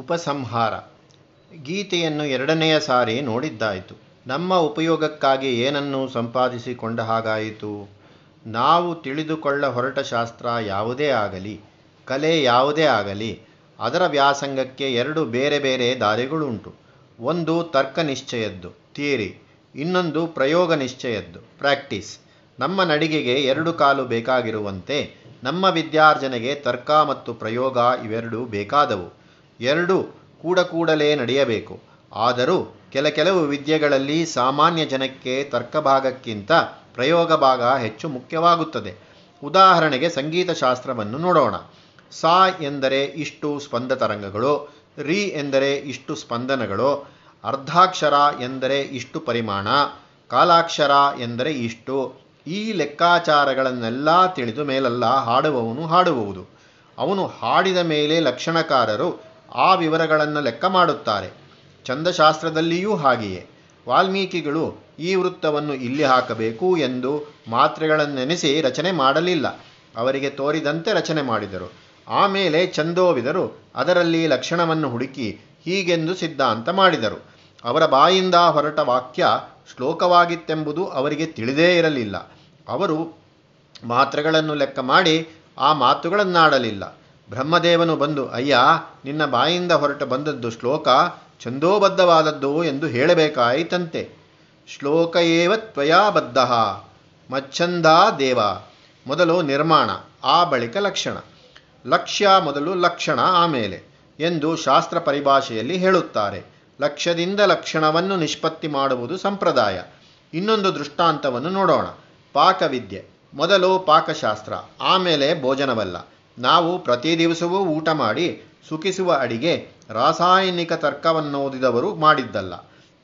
ಉಪಸಂಹಾರ. ಗೀತೆಯನ್ನು ಎರಡನೆಯ ಸಾರಿ ನೋಡಿದ್ದಾಯಿತು. ನಮ್ಮ ಉಪಯೋಗಕ್ಕಾಗಿ ಏನನ್ನು ಸಂಪಾದಿಸಿಕೊಂಡ ಹಾಗಾಯಿತು? ನಾವು ತಿಳಿದುಕೊಳ್ಳ ಹೊರಟ ಶಾಸ್ತ್ರ ಯಾವುದೇ ಆಗಲಿ, ಕಲೆ ಯಾವುದೇ ಆಗಲಿ, ಅದರ ವ್ಯಾಸಂಗಕ್ಕೆ ಎರಡು ಬೇರೆ ಬೇರೆ ದಾರಿಗಳುಂಟು. ಒಂದು ತರ್ಕ ನಿಶ್ಚಯದ್ದು, ಥಿಯರಿ. ಇನ್ನೊಂದು ಪ್ರಯೋಗ ನಿಶ್ಚಯದ್ದು, ಪ್ರಾಕ್ಟೀಸ್. ನಮ್ಮ ನಡಿಗೆಗೆ ಎರಡು ಕಾಲು ಬೇಕಾಗಿರುವಂತೆ ನಮ್ಮ ವಿದ್ಯಾರ್ಜನೆಗೆ ತರ್ಕ ಮತ್ತು ಪ್ರಯೋಗ ಇವೆರಡೂ ಬೇಕಾದವು. ಎರಡು ಕೂಡ ಕೂಡಲೇ ನಡೆಯಬೇಕು. ಆದರೂ ಕೆಲ ಕೆಲವು ವಿದ್ಯೆಗಳಲ್ಲಿ ಸಾಮಾನ್ಯ ಜನಕ್ಕೆ ತರ್ಕ ಭಾಗಕ್ಕಿಂತ ಪ್ರಯೋಗ ಭಾಗ ಹೆಚ್ಚು ಮುಖ್ಯವಾಗುತ್ತದೆ. ಉದಾಹರಣೆಗೆ ಸಂಗೀತ ಶಾಸ್ತ್ರವನ್ನು ನೋಡೋಣ. ಸಾ ಎಂದರೆ ಇಷ್ಟು ಸ್ಪಂದ ತರಂಗಗಳು, ರಿ ಎಂದರೆ ಇಷ್ಟು ಸ್ಪಂದನಗಳು, ಅರ್ಧಾಕ್ಷರ ಎಂದರೆ ಇಷ್ಟು ಪರಿಮಾಣ, ಕಾಲಾಕ್ಷರ ಎಂದರೆ ಇಷ್ಟು, ಈ ಲೆಕ್ಕಾಚಾರಗಳನ್ನೆಲ್ಲ ತಿಳಿದು ಮೇಲಲ್ಲ ಹಾಡುವವನು ಹಾಡುವುದು ಅವನು ಹಾಡಿದ ಮೇಲೆ ಲಕ್ಷಣಕಾರರು ಆ ವಿವರಗಳನ್ನು ಲೆಕ್ಕ ಮಾಡುತ್ತಾರೆ. ಛಂದಶಾಸ್ತ್ರದಲ್ಲಿಯೂ ಹಾಗೆಯೇ. ವಾಲ್ಮೀಕಿಗಳು ಈ ವೃತ್ತವನ್ನು ಇಲ್ಲಿ ಹಾಕಬೇಕು ಎಂದು ಮಾತ್ರೆಗಳನ್ನೆನೆಸಿ ರಚನೆ ಮಾಡಲಿಲ್ಲ. ಅವರಿಗೆ ತೋರಿದಂತೆ ರಚನೆ ಮಾಡಿದರು. ಆಮೇಲೆ ಚಂದೋವಿದರು ಅದರಲ್ಲಿ ಲಕ್ಷಣವನ್ನು ಹುಡುಕಿ ಹೀಗೆಂದು ಸಿದ್ಧಾಂತ ಮಾಡಿದರು. ಅವರ ಬಾಯಿಂದ ಹೊರಟ ವಾಕ್ಯ ಶ್ಲೋಕವಾಗಿತ್ತೆಂಬುದು ಅವರಿಗೆ ತಿಳಿದೇ ಇರಲಿಲ್ಲ. ಅವರು ಮಾತ್ರೆಗಳನ್ನು ಲೆಕ್ಕ ಮಾಡಿ ಆ ಮಾತುಗಳನ್ನಾಡಲಿಲ್ಲ. ಬ್ರಹ್ಮದೇವನು ಬಂದು, ಅಯ್ಯ, ನಿನ್ನ ಬಾಯಿಂದ ಹೊರಟ ಬಂದದ್ದು ಶ್ಲೋಕ ಛಂದೋಬದ್ಧವಾದದ್ದು ಎಂದು ಹೇಳಬೇಕಾಯಿತಂತೆ. ಶ್ಲೋಕ ಏವ ತ್ವಯಾ ಬದ್ಧ, ಮಚ್ಛಂದಾ ದೇವ, ಮೊದಲು ನಿರ್ಮಾಣ, ಆ ಬಳಿಕ ಲಕ್ಷಣ. ಲಕ್ಷ್ಯ ಮೊದಲು ಲಕ್ಷಣ ಆಮೇಲೆ ಎಂದು ಶಾಸ್ತ್ರ ಪರಿಭಾಷೆಯಲ್ಲಿ ಹೇಳುತ್ತಾರೆ. ಲಕ್ಷ್ಯದಿಂದ ಲಕ್ಷಣವನ್ನು ನಿಷ್ಪತ್ತಿ ಮಾಡುವುದು ಸಂಪ್ರದಾಯ. ಇನ್ನೊಂದು ದೃಷ್ಟಾಂತವನ್ನು ನೋಡೋಣ. ಪಾಕವಿದ್ಯೆ, ಮೊದಲು ಪಾಕಶಾಸ್ತ್ರ, ಆಮೇಲೆ ಭೋಜನವಲ್ಲ. ನಾವು ಪ್ರತಿ ದಿವಸವೂ ಊಟ ಮಾಡಿ ಸುಖಿಸುವ ಅಡಿಗೆ ರಾಸಾಯನಿಕ ತರ್ಕವನ್ನೋದಿದವರು ಮಾಡಿದ್ದಲ್ಲ.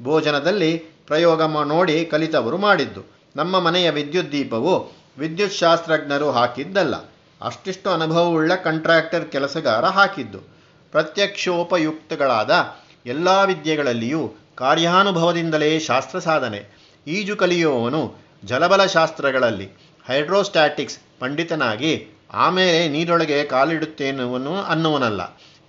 ಭೋಜನದಲ್ಲಿ ಪ್ರಯೋಗ ನೋಡಿ ಕಲಿತವರು ಮಾಡಿದ್ದು. ನಮ್ಮ ಮನೆಯ ವಿದ್ಯುತ್ ದೀಪವು ವಿದ್ಯುತ್ ಶಾಸ್ತ್ರಜ್ಞರು ಹಾಕಿದ್ದಲ್ಲ. ಅಷ್ಟಿಷ್ಟು ಅನುಭವವುಳ್ಳ ಕಂಟ್ರಾಕ್ಟರ್ ಕೆಲಸಗಾರ ಹಾಕಿದ್ದು. ಪ್ರತ್ಯಕ್ಷೋಪಯುಕ್ತಗಳಾದ ಎಲ್ಲ ವಿದ್ಯೆಗಳಲ್ಲಿಯೂ ಕಾರ್ಯಾನುಭವದಿಂದಲೇ ಶಾಸ್ತ್ರ ಸಾಧನೆ. ಈಜು ಕಲಿಯುವವನು ಜಲಬಲ ಶಾಸ್ತ್ರಗಳಲ್ಲಿ ಹೈಡ್ರೋಸ್ಟ್ಯಾಟಿಕ್ಸ್ ಪಂಡಿತನಾಗಿ ಆಮೇಲೆ ನೀರೊಳಗೆ ಕಾಲಿಡುತ್ತೇನುವನು ಅನ್ನುವನಲ್ಲ.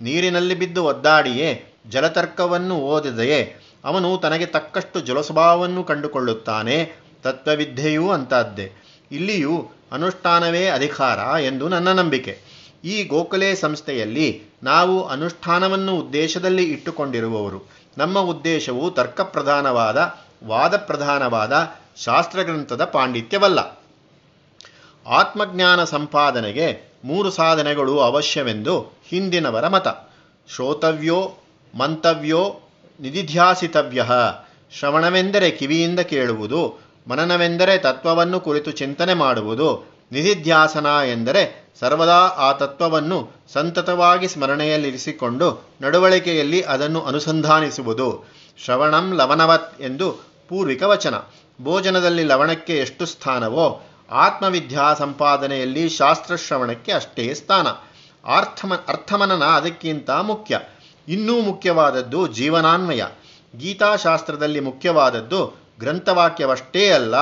ನೀರಿನಲ್ಲಿ ಬಿದ್ದು ಒದ್ದಾಡಿಯೇ ಜಲತರ್ಕವನ್ನು ಓದಿದೆಯೇ? ಅವನು ತನಗೆ ತಕ್ಕಷ್ಟು ಜಲಸ್ವಭಾವವನ್ನು ಕಂಡುಕೊಳ್ಳುತ್ತಾನೆ. ತತ್ವವಿದ್ಯೆಯೂ ಅಂತಹದ್ದೇ ಇಲ್ಲಿಯೂ ಅನುಷ್ಠಾನವೇ ಅಧಿಕಾರ ಎಂದು ನನ್ನ ನಂಬಿಕೆ. ಈ ಗೋಖಲೆ ಸಂಸ್ಥೆಯಲ್ಲಿ ನಾವು ಅನುಷ್ಠಾನವನ್ನು ಉದ್ದೇಶದಲ್ಲಿ ಇಟ್ಟುಕೊಂಡಿರುವವರು. ನಮ್ಮ ಉದ್ದೇಶವು ತರ್ಕಪ್ರಧಾನವಾದ, ವಾದಪ್ರಧಾನವಾದ ಶಾಸ್ತ್ರಗ್ರಂಥದ ಪಾಂಡಿತ್ಯವಲ್ಲ. ಆತ್ಮಜ್ಞಾನ ಸಂಪಾದನೆಗೆ ಮೂರು ಸಾಧನೆಗಳು ಅವಶ್ಯವೆಂದು ಹಿಂದಿನವರ ಮತ. ಶ್ರೋತವ್ಯೋ, ಮಂತವ್ಯೋ, ನಿಧಿಧ್ಯಾಸಿತವ್ಯ. ಶ್ರವಣವೆಂದರೆ ಕಿವಿಯಿಂದ ಕೇಳುವುದು, ಮನನವೆಂದರೆ ತತ್ವವನ್ನು ಕುರಿತು ಚಿಂತನೆ ಮಾಡುವುದು, ನಿಧಿಧ್ಯಾಸನ ಎಂದರೆ ಸರ್ವದಾ ಆ ತತ್ವವನ್ನು ಸಂತತವಾಗಿ ಸ್ಮರಣೆಯಲ್ಲಿರಿಸಿಕೊಂಡು ನಡವಳಿಕೆಯಲ್ಲಿ ಅದನ್ನು ಅನುಸಂಧಾನಿಸುವುದು. ಶ್ರವಣಂ ಲವನವತ್ ಎಂದು ಪೂರ್ವಿಕ ವಚನ. ಭೋಜನದಲ್ಲಿ ಲವಣಕ್ಕೆ ಎಷ್ಟು ಸ್ಥಾನವೋ ಆತ್ಮವಿದ್ಯಾ ಸಂಪಾದನೆಯಲ್ಲಿ ಶಾಸ್ತ್ರಶ್ರವಣಕ್ಕೆ ಅಷ್ಟೇ ಸ್ಥಾನ. ಅರ್ಥಮ ಅರ್ಥಮನನ ಅದಕ್ಕಿಂತ ಮುಖ್ಯ. ಇನ್ನೂ ಮುಖ್ಯವಾದದ್ದು ಜೀವನಾನ್ವಯ. ಗೀತಾಶಾಸ್ತ್ರದಲ್ಲಿ ಮುಖ್ಯವಾದದ್ದು ಗ್ರಂಥವಾಕ್ಯವಷ್ಟೇ ಅಲ್ಲ,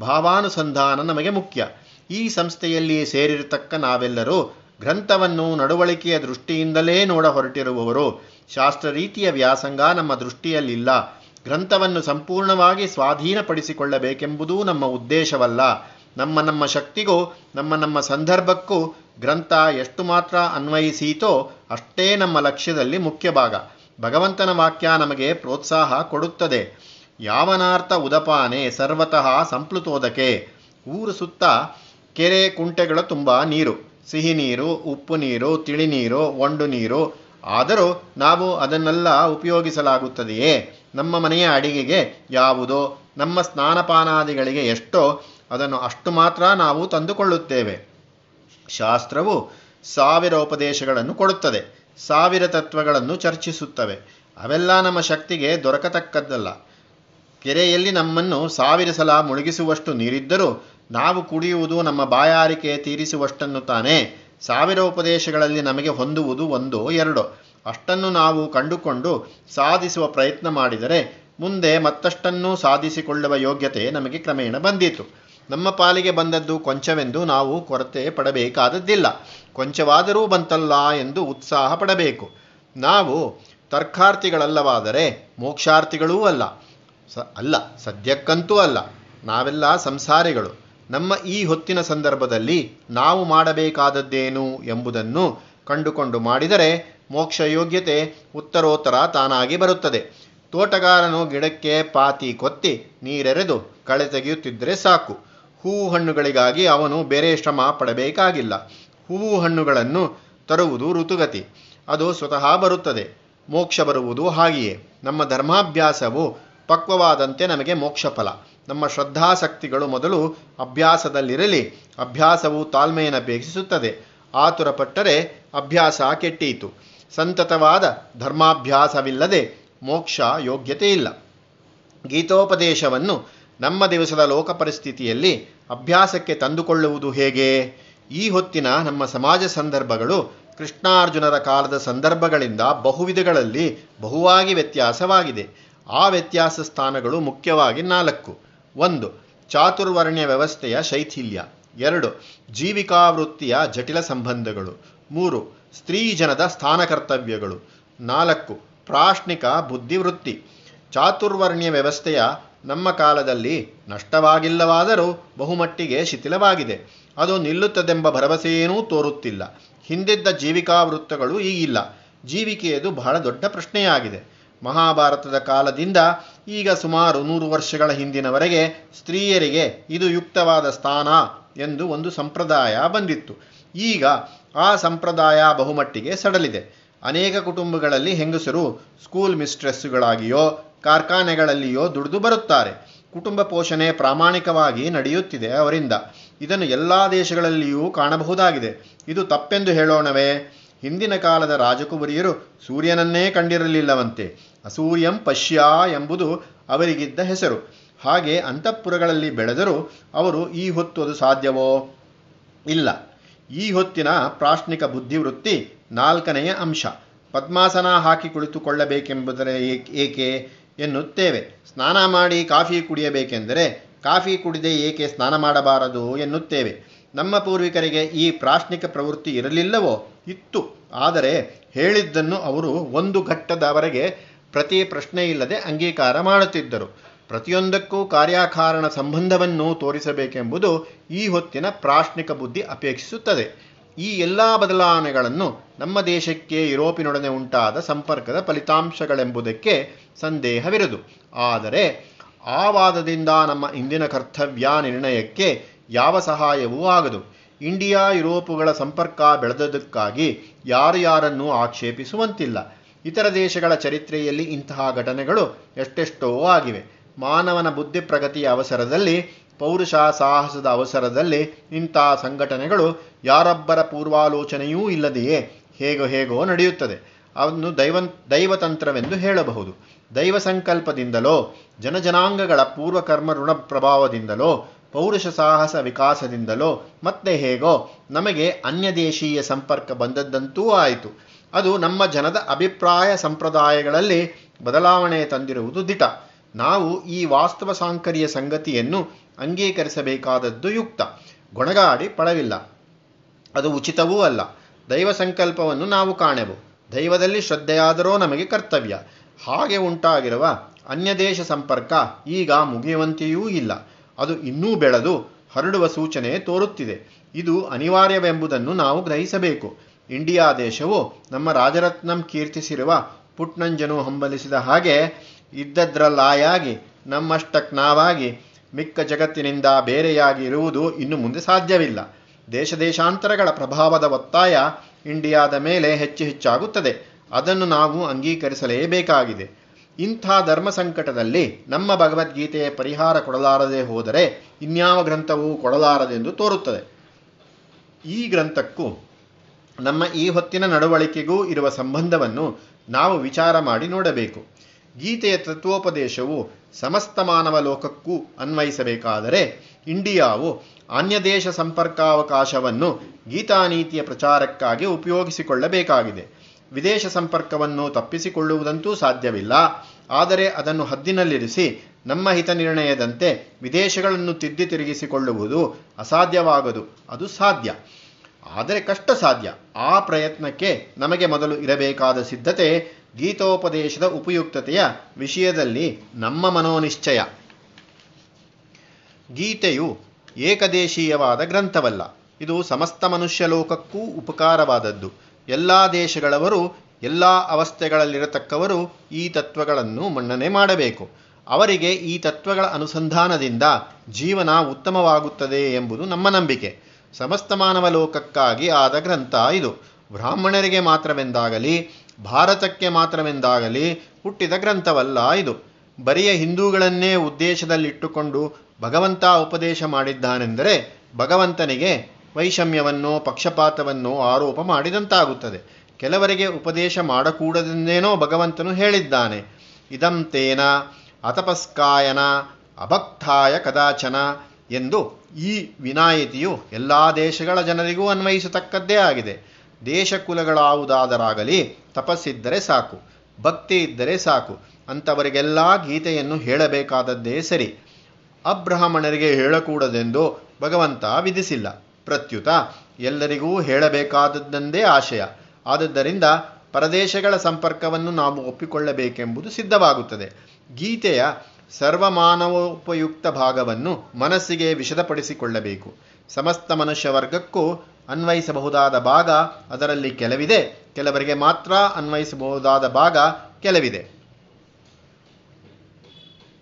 ಭಾವಾನುಸಂಧಾನ ನಮಗೆ ಮುಖ್ಯ. ಈ ಸಂಸ್ಥೆಯಲ್ಲಿ ಸೇರಿರತಕ್ಕ ನಾವೆಲ್ಲರೂ ಗ್ರಂಥವನ್ನು ನಡವಳಿಕೆಯ ದೃಷ್ಟಿಯಿಂದಲೇ ನೋಡ ಹೊರಟಿರುವವರು. ಶಾಸ್ತ್ರ ರೀತಿಯ ವ್ಯಾಸಂಗ ನಮ್ಮ ದೃಷ್ಟಿಯಲ್ಲಿಲ್ಲ. ಗ್ರಂಥವನ್ನು ಸಂಪೂರ್ಣವಾಗಿ ಸ್ವಾಧೀನಪಡಿಸಿಕೊಳ್ಳಬೇಕೆಂಬುದೂ ನಮ್ಮ ಉದ್ದೇಶವಲ್ಲ. ನಮ್ಮ ನಮ್ಮ ಶಕ್ತಿಗೂ, ನಮ್ಮ ನಮ್ಮ ಸಂದರ್ಭಕ್ಕೂ ಗ್ರಂಥ ಎಷ್ಟು ಮಾತ್ರ ಅನ್ವಯಿಸೀತೋ ಅಷ್ಟೇ ನಮ್ಮ ಲಕ್ಷ್ಯದಲ್ಲಿ ಮುಖ್ಯ ಭಾಗ. ಭಗವಂತನ ವಾಕ್ಯ ನಮಗೆ ಪ್ರೋತ್ಸಾಹ ಕೊಡುತ್ತದೆ. ಯಾವನಾರ್ಥ ಉದಪಾನೆ ಸರ್ವತಃ ಸಂಪ್ಲುತೋದಕೆ. ಊರು ಸುತ್ತ ಕೆರೆ ಕುಂಟೆಗಳ ತುಂಬ ನೀರು. ಸಿಹಿ ನೀರು, ಉಪ್ಪು ನೀರು, ತಿಳಿ ನೀರು, ಒಂಡು ನೀರು. ಆದರೂ ನಾವು ಅದನ್ನೆಲ್ಲ ಉಪಯೋಗಿಸಲಾಗುತ್ತದೆಯೇ? ನಮ್ಮ ಮನೆಯ ಅಡಿಗೆಗೆ ಯಾವುದೋ, ನಮ್ಮ ಸ್ನಾನಪಾನಾದಿಗಳಿಗೆ ಎಷ್ಟೋ ಅದನ್ನು ಅಷ್ಟು ಮಾತ್ರ ನಾವು ತಂದುಕೊಳ್ಳುತ್ತೇವೆ. ಶಾಸ್ತ್ರವು ಸಾವಿರ ಉಪದೇಶಗಳನ್ನು ಕೊಡುತ್ತದೆ, ಸಾವಿರ ತತ್ವಗಳನ್ನು ಚರ್ಚಿಸುತ್ತವೆ. ಅವೆಲ್ಲ ನಮ್ಮ ಶಕ್ತಿಗೆ ದೊರಕತಕ್ಕದ್ದಲ್ಲ. ಕೆರೆಯಲ್ಲಿ ನಮ್ಮನ್ನು ಸಾವಿರ ಸಲ ಮುಳುಗಿಸುವಷ್ಟು ನೀರಿದ್ದರೂ ನಾವು ಕುಡಿಯುವುದು ನಮ್ಮ ಬಾಯಾರಿಕೆ ತೀರಿಸುವಷ್ಟನ್ನು ತಾನೇ. ಸಾವಿರ ಉಪದೇಶಗಳಲ್ಲಿ ನಮಗೆ ಹೊಂದುವುದು ಒಂದೋ ಎರಡೋ. ಅಷ್ಟನ್ನು ನಾವು ಕಂಡುಕೊಂಡು ಸಾಧಿಸುವ ಪ್ರಯತ್ನ ಮಾಡಿದರೆ ಮುಂದೆ ಮತ್ತಷ್ಟನ್ನು ಸಾಧಿಸಿಕೊಳ್ಳುವ ಯೋಗ್ಯತೆ ನಮಗೆ ಕ್ರಮೇಣ ಬಂದಿತು. ನಮ್ಮ ಪಾಲಿಗೆ ಬಂದದ್ದು ಕೊಂಚವೆಂದು ನಾವು ಕೊರತೆ ಪಡಬೇಕಾದದ್ದಿಲ್ಲ. ಕೊಂಚವಾದರೂ ಬಂತಲ್ಲ ಎಂದು ಉತ್ಸಾಹ ಪಡಬೇಕು. ನಾವು ತರ್ಕಾರ್ಥಿಗಳಲ್ಲವಾದರೆ ಮೋಕ್ಷಾರ್ಥಿಗಳೂ ಅಲ್ಲ. ಸ, ಅಲ್ಲ, ಸದ್ಯಕ್ಕಂತೂ ಅಲ್ಲ. ನಾವೆಲ್ಲ ಸಂಸಾರಿಗಳು. ನಮ್ಮ ಈ ಹೊತ್ತಿನ ಸಂದರ್ಭದಲ್ಲಿ ನಾವು ಮಾಡಬೇಕಾದದ್ದೇನು ಎಂಬುದನ್ನು ಕಂಡುಕೊಂಡು ಮಾಡಿದರೆ ಮೋಕ್ಷ ಯೋಗ್ಯತೆ ಉತ್ತರೋತ್ತರ ತಾನಾಗಿ ಬರುತ್ತದೆ. ತೋಟಗಾರನು ಗಿಡಕ್ಕೆ ಪಾತಿ ಕೊತ್ತಿ ನೀರೆರೆದು ಕಳೆ ತೆಗೆಯುತ್ತಿದ್ದರೆ ಸಾಕು. ಹೂವು ಹಣ್ಣುಗಳಿಗಾಗಿ ಅವನು ಬೇರೆ ಶ್ರಮ ಪಡಬೇಕಾಗಿಲ್ಲ. ಹೂವು ಹಣ್ಣುಗಳನ್ನು ತರುವುದು ಋತುಗತಿ. ಅದು ಸ್ವತಃ ಬರುತ್ತದೆ. ಮೋಕ್ಷ ಬರುವುದು ಹಾಗೆಯೇ. ನಮ್ಮ ಧರ್ಮಾಭ್ಯಾಸವು ಪಕ್ವವಾದಂತೆ ನಮಗೆ ಮೋಕ್ಷ ಫಲ ನಮ್ಮ ಶ್ರದ್ಧಾಸಕ್ತಿಗಳು ಮೊದಲು ಅಭ್ಯಾಸದಲ್ಲಿರಲಿ, ಅಭ್ಯಾಸವು ತಾಳ್ಮೆಯನ್ನು ಅಪೇಕ್ಷಿಸುತ್ತದೆ. ಆತುರಪಟ್ಟರೆ ಅಭ್ಯಾಸ ಕೆಟ್ಟೀತು. ಸಂತತವಾದ ಧರ್ಮಾಭ್ಯಾಸವಿಲ್ಲದೆ ಮೋಕ್ಷ ಯೋಗ್ಯತೆ ಇಲ್ಲ ಗೀತೋಪದೇಶವನ್ನು ನಮ್ಮ ದಿವಸದ ಲೋಕ ಪರಿಸ್ಥಿತಿಯಲ್ಲಿ ಅಭ್ಯಾಸಕ್ಕೆ ತಂದುಕೊಳ್ಳುವುದು ಹೇಗೆ? ಈ ಹೊತ್ತಿನ ನಮ್ಮ ಸಮಾಜ ಸಂದರ್ಭಗಳು ಕೃಷ್ಣಾರ್ಜುನರ ಕಾಲದ ಸಂದರ್ಭಗಳಿಂದ ಬಹುವಿಧಗಳಲ್ಲಿ ಬಹುವಾಗಿ ವ್ಯತ್ಯಾಸವಾಗಿದೆ. ಆ ವ್ಯತ್ಯಾಸ ಸ್ಥಾನಗಳು ಮುಖ್ಯವಾಗಿ ನಾಲ್ಕು. ಒಂದು, ಚಾತುರ್ವರ್ಣ್ಯ ವ್ಯವಸ್ಥೆಯ ಶೈಥಿಲ್ಯ. ಎರಡು, ಜೀವಿಕಾವೃತ್ತಿಯ ಜಟಿಲ ಸಂಬಂಧಗಳು. ಮೂರು, ಸ್ತ್ರೀಜನದ ಸ್ಥಾನಕರ್ತವ್ಯಗಳು. ನಾಲ್ಕು, ಪ್ರಾಶ್ನಿಕ ಬುದ್ಧಿವೃತ್ತಿ. ಚಾತುರ್ವರ್ಣ್ಯ ವ್ಯವಸ್ಥೆಯ ನಮ್ಮ ಕಾಲದಲ್ಲಿ ನಷ್ಟವಾಗಿಲ್ಲವಾದರೂ ಬಹುಮಟ್ಟಿಗೆ ಶಿಥಿಲವಾಗಿದೆ. ಅದು ನಿಲ್ಲುತ್ತದೆಂಬ ಭರವಸೆಯೇನೂ ತೋರುತ್ತಿಲ್ಲ. ಹಿಂದಿದ್ದ ಜೀವಿಕಾ ವೃತ್ತಗಳು ಈಗಿಲ್ಲ ಜೀವಿಕೆಯದು ಬಹಳ ದೊಡ್ಡ ಪ್ರಶ್ನೆಯಾಗಿದೆ. ಮಹಾಭಾರತದ ಕಾಲದಿಂದ ಈಗ ಸುಮಾರು ನೂರು ವರ್ಷಗಳ ಹಿಂದಿನವರೆಗೆ ಸ್ತ್ರೀಯರಿಗೆ ಇದು ಯುಕ್ತವಾದ ಸ್ಥಾನ ಎಂದು ಒಂದು ಸಂಪ್ರದಾಯ ಬಂದಿತ್ತು. ಈಗ ಆ ಸಂಪ್ರದಾಯ ಬಹುಮಟ್ಟಿಗೆ ಸಡಲಿದೆ. ಅನೇಕ ಕುಟುಂಬಗಳಲ್ಲಿ ಹೆಂಗಸರು ಸ್ಕೂಲ್ ಮಿಸ್ಟ್ರೆಸ್ಸುಗಳಾಗಿಯೋ ಕಾರ್ಖಾನೆಗಳಲ್ಲಿಯೋ ದುಡಿದು ಬರುತ್ತಾರೆ. ಕುಟುಂಬ ಪೋಷಣೆ ಪ್ರಾಮಾಣಿಕವಾಗಿ ನಡೆಯುತ್ತಿದೆ ಅವರಿಂದ. ಇದನ್ನು ಎಲ್ಲ ದೇಶಗಳಲ್ಲಿಯೂ ಕಾಣಬಹುದಾಗಿದೆ. ಇದು ತಪ್ಪೆಂದು ಹೇಳೋಣವೇ. ಹಿಂದಿನ ಕಾಲದ ರಾಜಕುವರಿಯರು ಸೂರ್ಯನನ್ನೇ ಕಂಡಿರಲಿಲ್ಲವಂತೆ. ಅಸೂರ್ಯಂ ಪಶ್ಯ ಎಂಬುದು ಅವರಿಗಿದ್ದ ಹೆಸರು. ಹಾಗೆ ಅಂತಃಪುರಗಳಲ್ಲಿ ಬೆಳೆದರೂ ಅವರು ಈ ಹೊತ್ತು ಅದು ಸಾಧ್ಯವೋ? ಇಲ್ಲ. ಈ ಹೊತ್ತಿನ ಪ್ರಾಶ್ನಿಕ ಬುದ್ಧಿವೃತ್ತಿ ನಾಲ್ಕನೆಯ ಅಂಶ. ಪದ್ಮಾಸನ ಹಾಕಿ ಕುಳಿತುಕೊಳ್ಳಬೇಕೆಂಬುದರ ಏಕೆ? ಎನ್ನುತ್ತೇವೆ. ಸ್ನಾನ ಮಾಡಿ ಕಾಫಿ ಕುಡಿಯಬೇಕೆಂದರೆ ಕಾಫಿ ಕುಡಿದೆ ಏಕೆ ಸ್ನಾನ ಮಾಡಬಾರದು ಎನ್ನುತ್ತೇವೆ. ನಮ್ಮ ಪೂರ್ವಿಕರಿಗೆ ಈ ಪ್ರಾಶ್ನಿಕ ಪ್ರವೃತ್ತಿ ಇರಲಿಲ್ಲವೋ? ಇತ್ತು. ಆದರೆ ಹೇಳಿದ್ದನ್ನು ಅವರು ಒಂದು ಘಟ್ಟದವರೆಗೆ ಪ್ರತಿ ಪ್ರಶ್ನೆ ಇಲ್ಲದೆ ಅಂಗೀಕಾರ ಮಾಡುತ್ತಿದ್ದರು. ಪ್ರತಿಯೊಂದಕ್ಕೂ ಕಾರ್ಯಕಾರಣ ಸಂಬಂಧವನ್ನು ತೋರಿಸಬೇಕೆಂಬುದು ಈ ಹೊತ್ತಿನ ಪ್ರಾಶ್ನಿಕ ಬುದ್ಧಿ ಅಪೇಕ್ಷಿಸುತ್ತದೆ. ಈ ಎಲ್ಲ ಬದಲಾವಣೆಗಳನ್ನು ನಮ್ಮ ದೇಶಕ್ಕೆ, ಯುರೋಪಿನೊಡನೆ ಉಂಟಾದ ಸಂಪರ್ಕದ ಫಲಿತಾಂಶಗಳೆಂಬುದಕ್ಕೆ ಸಂದೇಹವಿರದು. ಆದರೆ, ಆ ವಾದದಿಂದ ನಮ್ಮ ಇಂದಿನ ಕರ್ತವ್ಯ ನಿರ್ಣಯಕ್ಕೆ ಯಾವ ಸಹಾಯವೂ ಆಗದು. ಇಂಡಿಯಾ, ಯುರೋಪುಗಳ ಸಂಪರ್ಕ ಬೆಳೆದದಕ್ಕಾಗಿ ಯಾರು ಯಾರನ್ನೂ ಆಕ್ಷೇಪಿಸುವಂತಿಲ್ಲ. ಇತರ ದೇಶಗಳ ಚರಿತ್ರೆಯಲ್ಲಿ ಇಂತಹ ಘಟನೆಗಳು ಎಷ್ಟೆಷ್ಟೋ ಆಗಿವೆ. ಮಾನವನ ಬುದ್ಧಿ ಪ್ರಗತಿಯ ಅವಸರದಲ್ಲಿ ಪೌರುಷ ಸಾಹಸದ ಅವಸರದಲ್ಲಿ ಇಂಥ ಸಂಘಟನೆಗಳು ಯಾರೊಬ್ಬರ ಪೂರ್ವಾಲೋಚನೆಯೂ ಇಲ್ಲದೆಯೇ ಹೇಗೋ ಹೇಗೋ ನಡೆಯುತ್ತದೆ. ಅವನ್ನು ದೈವ ದೈವತಂತ್ರವೆಂದು ಹೇಳಬಹುದು. ದೈವ ಸಂಕಲ್ಪದಿಂದಲೋ, ಜನಜನಾಂಗಗಳ ಪೂರ್ವಕರ್ಮ ಋಣ ಪ್ರಭಾವದಿಂದಲೋ, ಪೌರುಷ ಸಾಹಸ ವಿಕಾಸದಿಂದಲೋ, ಮತ್ತೆ ಹೇಗೋ, ನಮಗೆ ಅನ್ಯದೇಶೀಯ ಸಂಪರ್ಕ ಬಂದದ್ದಂತೂ ಆಯಿತು. ಅದು ನಮ್ಮ ಜನದ ಅಭಿಪ್ರಾಯ ಸಂಪ್ರದಾಯಗಳಲ್ಲಿ ಬದಲಾವಣೆ ತಂದಿರುವುದು ದಿಟ. ನಾವು ಈ ವಾಸ್ತವ ಸಾಂಕರ್ಯ ಸಂಗತಿಯನ್ನು ಅಂಗೀಕರಿಸಬೇಕಾದದ್ದು ಯುಕ್ತ. ಗೊಣಗಾಡಿ ಪಡವಿಲ್ಲ ಅದು ಉಚಿತವೂ ಅಲ್ಲ. ದೈವ ಸಂಕಲ್ಪವನ್ನು ನಾವು ಕಾಣೆವು. ದೈವದಲ್ಲಿ ಶ್ರದ್ಧೆಯಾದರೂ ನಮಗೆ ಕರ್ತವ್ಯ. ಹಾಗೆ ಉಂಟಾಗಿರುವ ಅನ್ಯದೇಶ ಸಂಪರ್ಕ ಈಗ ಮುಗಿಯುವಂತೆಯೂ ಇಲ್ಲ. ಅದು ಇನ್ನೂ ಬೆಳೆದು ಹರಡುವ ಸೂಚನೆ ತೋರುತ್ತಿದೆ. ಇದು ಅನಿವಾರ್ಯವೆಂಬುದನ್ನು ನಾವು ಗ್ರಹಿಸಬೇಕು. ಇಂಡಿಯಾ ದೇಶವು ನಮ್ಮ ರಾಜರತ್ನಂ ಕೀರ್ತಿಸಿರುವ ಪುಟ್ನಂಜನು ಹಂಬಲಿಸಿದ ಹಾಗೆ ಇದ್ದದ್ರಲ್ಲಾಯಾಗಿ ನಮ್ಮಷ್ಟಕ್ ನಾವಾಗಿ ಮಿಕ್ಕ ಜಗತ್ತಿನಿಂದ ಬೇರೆಯಾಗಿ ಇರುವುದು ಇನ್ನು ಮುಂದೆ ಸಾಧ್ಯವಿಲ್ಲ. ದೇಶ ದೇಶಾಂತರಗಳ ಪ್ರಭಾವದ ಒತ್ತಾಯ ಇಂಡಿಯಾದ ಮೇಲೆ ಹೆಚ್ಚು ಹೆಚ್ಚಾಗುತ್ತದೆ. ಅದನ್ನು ನಾವು ಅಂಗೀಕರಿಸಲೇಬೇಕಾಗಿದೆ. ಇಂಥ ಧರ್ಮ ಸಂಕಟದಲ್ಲಿ ನಮ್ಮ ಭಗವದ್ಗೀತೆಯ ಪರಿಹಾರ ಕೊಡಲಾರದೆ ಹೋದರೆ ಇನ್ಯಾವ ಗ್ರಂಥವೂ ಕೊಡಲಾರದೆಂದು ತೋರುತ್ತದೆ. ಈ ಗ್ರಂಥಕ್ಕೂ ನಮ್ಮ ಈ ಹೊತ್ತಿನ ನಡವಳಿಕೆಗೂ ಇರುವ ಸಂಬಂಧವನ್ನು ನಾವು ವಿಚಾರ ಮಾಡಿ ನೋಡಬೇಕು. ಗೀತೆಯ ತತ್ವೋಪದೇಶವು ಸಮಸ್ತ ಮಾನವ ಲೋಕಕ್ಕೂ ಅನ್ವಯಿಸಬೇಕಾದರೆ ಇಂಡಿಯಾವು ಅನ್ಯದೇಶ ಸಂಪರ್ಕಾವಕಾಶವನ್ನು ಗೀತಾನೀತಿಯ ಪ್ರಚಾರಕ್ಕಾಗಿ ಉಪಯೋಗಿಸಿಕೊಳ್ಳಬೇಕಾಗಿದೆ. ವಿದೇಶ ಸಂಪರ್ಕವನ್ನು ತಪ್ಪಿಸಿಕೊಳ್ಳುವುದಂತೂ ಸಾಧ್ಯವಿಲ್ಲ. ಆದರೆ ಅದನ್ನು ಹದ್ದಿನಲ್ಲಿರಿಸಿ ನಮ್ಮ ಹಿತ ನಿರ್ಣಯದಂತೆ ವಿದೇಶಗಳನ್ನು ತಿದ್ದಿ ತಿರುಗಿಸಿಕೊಳ್ಳುವುದು ಅಸಾಧ್ಯವಾಗದು. ಅದು ಸಾಧ್ಯ. ಆದರೆ ಕಷ್ಟ ಸಾಧ್ಯ. ಆ ಪ್ರಯತ್ನಕ್ಕೆ ನಮಗೆ ಮೊದಲು ಇರಬೇಕಾದ ಸಿದ್ಧತೆ ಗೀತೋಪದೇಶದ ಉಪಯುಕ್ತತೆಯ ವಿಷಯದಲ್ಲಿ ನಮ್ಮ ಮನೋನಿಶ್ಚಯ. ಗೀತೆಯು ಏಕದೇಶೀಯವಾದ ಗ್ರಂಥವಲ್ಲ. ಇದು ಸಮಸ್ತ ಮನುಷ್ಯ ಲೋಕಕ್ಕೂ ಉಪಕಾರವಾದದ್ದು. ಎಲ್ಲ ದೇಶಗಳವರು, ಎಲ್ಲ ಅವಸ್ಥೆಗಳಲ್ಲಿರತಕ್ಕವರು ಈ ತತ್ವಗಳನ್ನು ಮನ್ನಣೆ ಮಾಡಬೇಕು. ಅವರಿಗೆ ಈ ತತ್ವಗಳ ಅನುಸಂಧಾನದಿಂದ ಜೀವನ ಉತ್ತಮವಾಗುತ್ತದೆ ಎಂಬುದು ನಮ್ಮ ನಂಬಿಕೆ. ಸಮಸ್ತ ಮಾನವ ಲೋಕಕ್ಕಾಗಿ ಆದ ಗ್ರಂಥ ಇದು. ಬ್ರಾಹ್ಮಣರಿಗೆ ಮಾತ್ರವೆಂದಾಗಲಿ ಭಾರತಕ್ಕೆ ಮಾತ್ರವೆಂದಾಗಲಿ ಹುಟ್ಟಿದ ಗ್ರಂಥವಲ್ಲ ಇದು. ಬರಿಯ ಹಿಂದೂಗಳನ್ನೇ ಉದ್ದೇಶದಲ್ಲಿಟ್ಟುಕೊಂಡು ಭಗವಂತ ಉಪದೇಶ ಮಾಡಿದ್ದಾನೆಂದರೆ ಭಗವಂತನಿಗೆ ವೈಷಮ್ಯವನ್ನೋ ಪಕ್ಷಪಾತವನ್ನೋ ಆರೋಪ ಮಾಡಿದಂತಾಗುತ್ತದೆ. ಕೆಲವರಿಗೆ ಉಪದೇಶ ಮಾಡಕೂಡದೆಂದೇನೋ ಭಗವಂತನು ಹೇಳಿದ್ದಾನೆ. ಇದಂತೇನ ಅತಪಸ್ಕಾಯನ ಅಭಕ್ತಾಯ ಕದಾಚನ ಎಂದು ಈ ವಿನಾಯಿತಿಯು ಎಲ್ಲ ದೇಶಗಳ ಜನರಿಗೂ ಅನ್ವಯಿಸತಕ್ಕದ್ದೇ ಆಗಿದೆ. ದೇಶ ಕುಲಗಳಾವುದಾದರಾಗಲಿ ತಪಸ್ಸಿದ್ದರೆ ಸಾಕು ಭಕ್ತಿ ಇದ್ದರೆ ಸಾಕು. ಅಂಥವರಿಗೆಲ್ಲ ಗೀತೆಯನ್ನು ಹೇಳಬೇಕಾದದ್ದೇ ಸರಿ. ಅಬ್ರಾಹ್ಮಣರಿಗೆ ಹೇಳಕೂಡದೆಂದು ಭಗವಂತ ವಿಧಿಸಿಲ್ಲ. ಪ್ರತ್ಯುತ, ಎಲ್ಲರಿಗೂ ಹೇಳಬೇಕಾದದ್ದಂದೇ ಆಶಯ. ಆದದ್ದರಿಂದ ಪರದೇಶಗಳ ಸಂಪರ್ಕವನ್ನು ನಾವು ಒಪ್ಪಿಕೊಳ್ಳಬೇಕೆಂಬುದು ಸಿದ್ಧವಾಗುತ್ತದೆ. ಗೀತೆಯ ಸರ್ವಮಾನವೋಪಯುಕ್ತ ಭಾಗವನ್ನು ಮನಸ್ಸಿಗೆ ವಿಶದಪಡಿಸಿಕೊಳ್ಳಬೇಕು ಸಮಸ್ತ ಮನುಷ್ಯ ವರ್ಗಕ್ಕೂ ಅನ್ವಯಿಸಬಹುದಾದ ಭಾಗ ಅದರಲ್ಲಿ ಕೆಲವಿದೆ. ಕೆಲವರಿಗೆ ಮಾತ್ರ ಅನ್ವಯಿಸಬಹುದಾದ ಭಾಗ ಕೆಲವಿದೆ.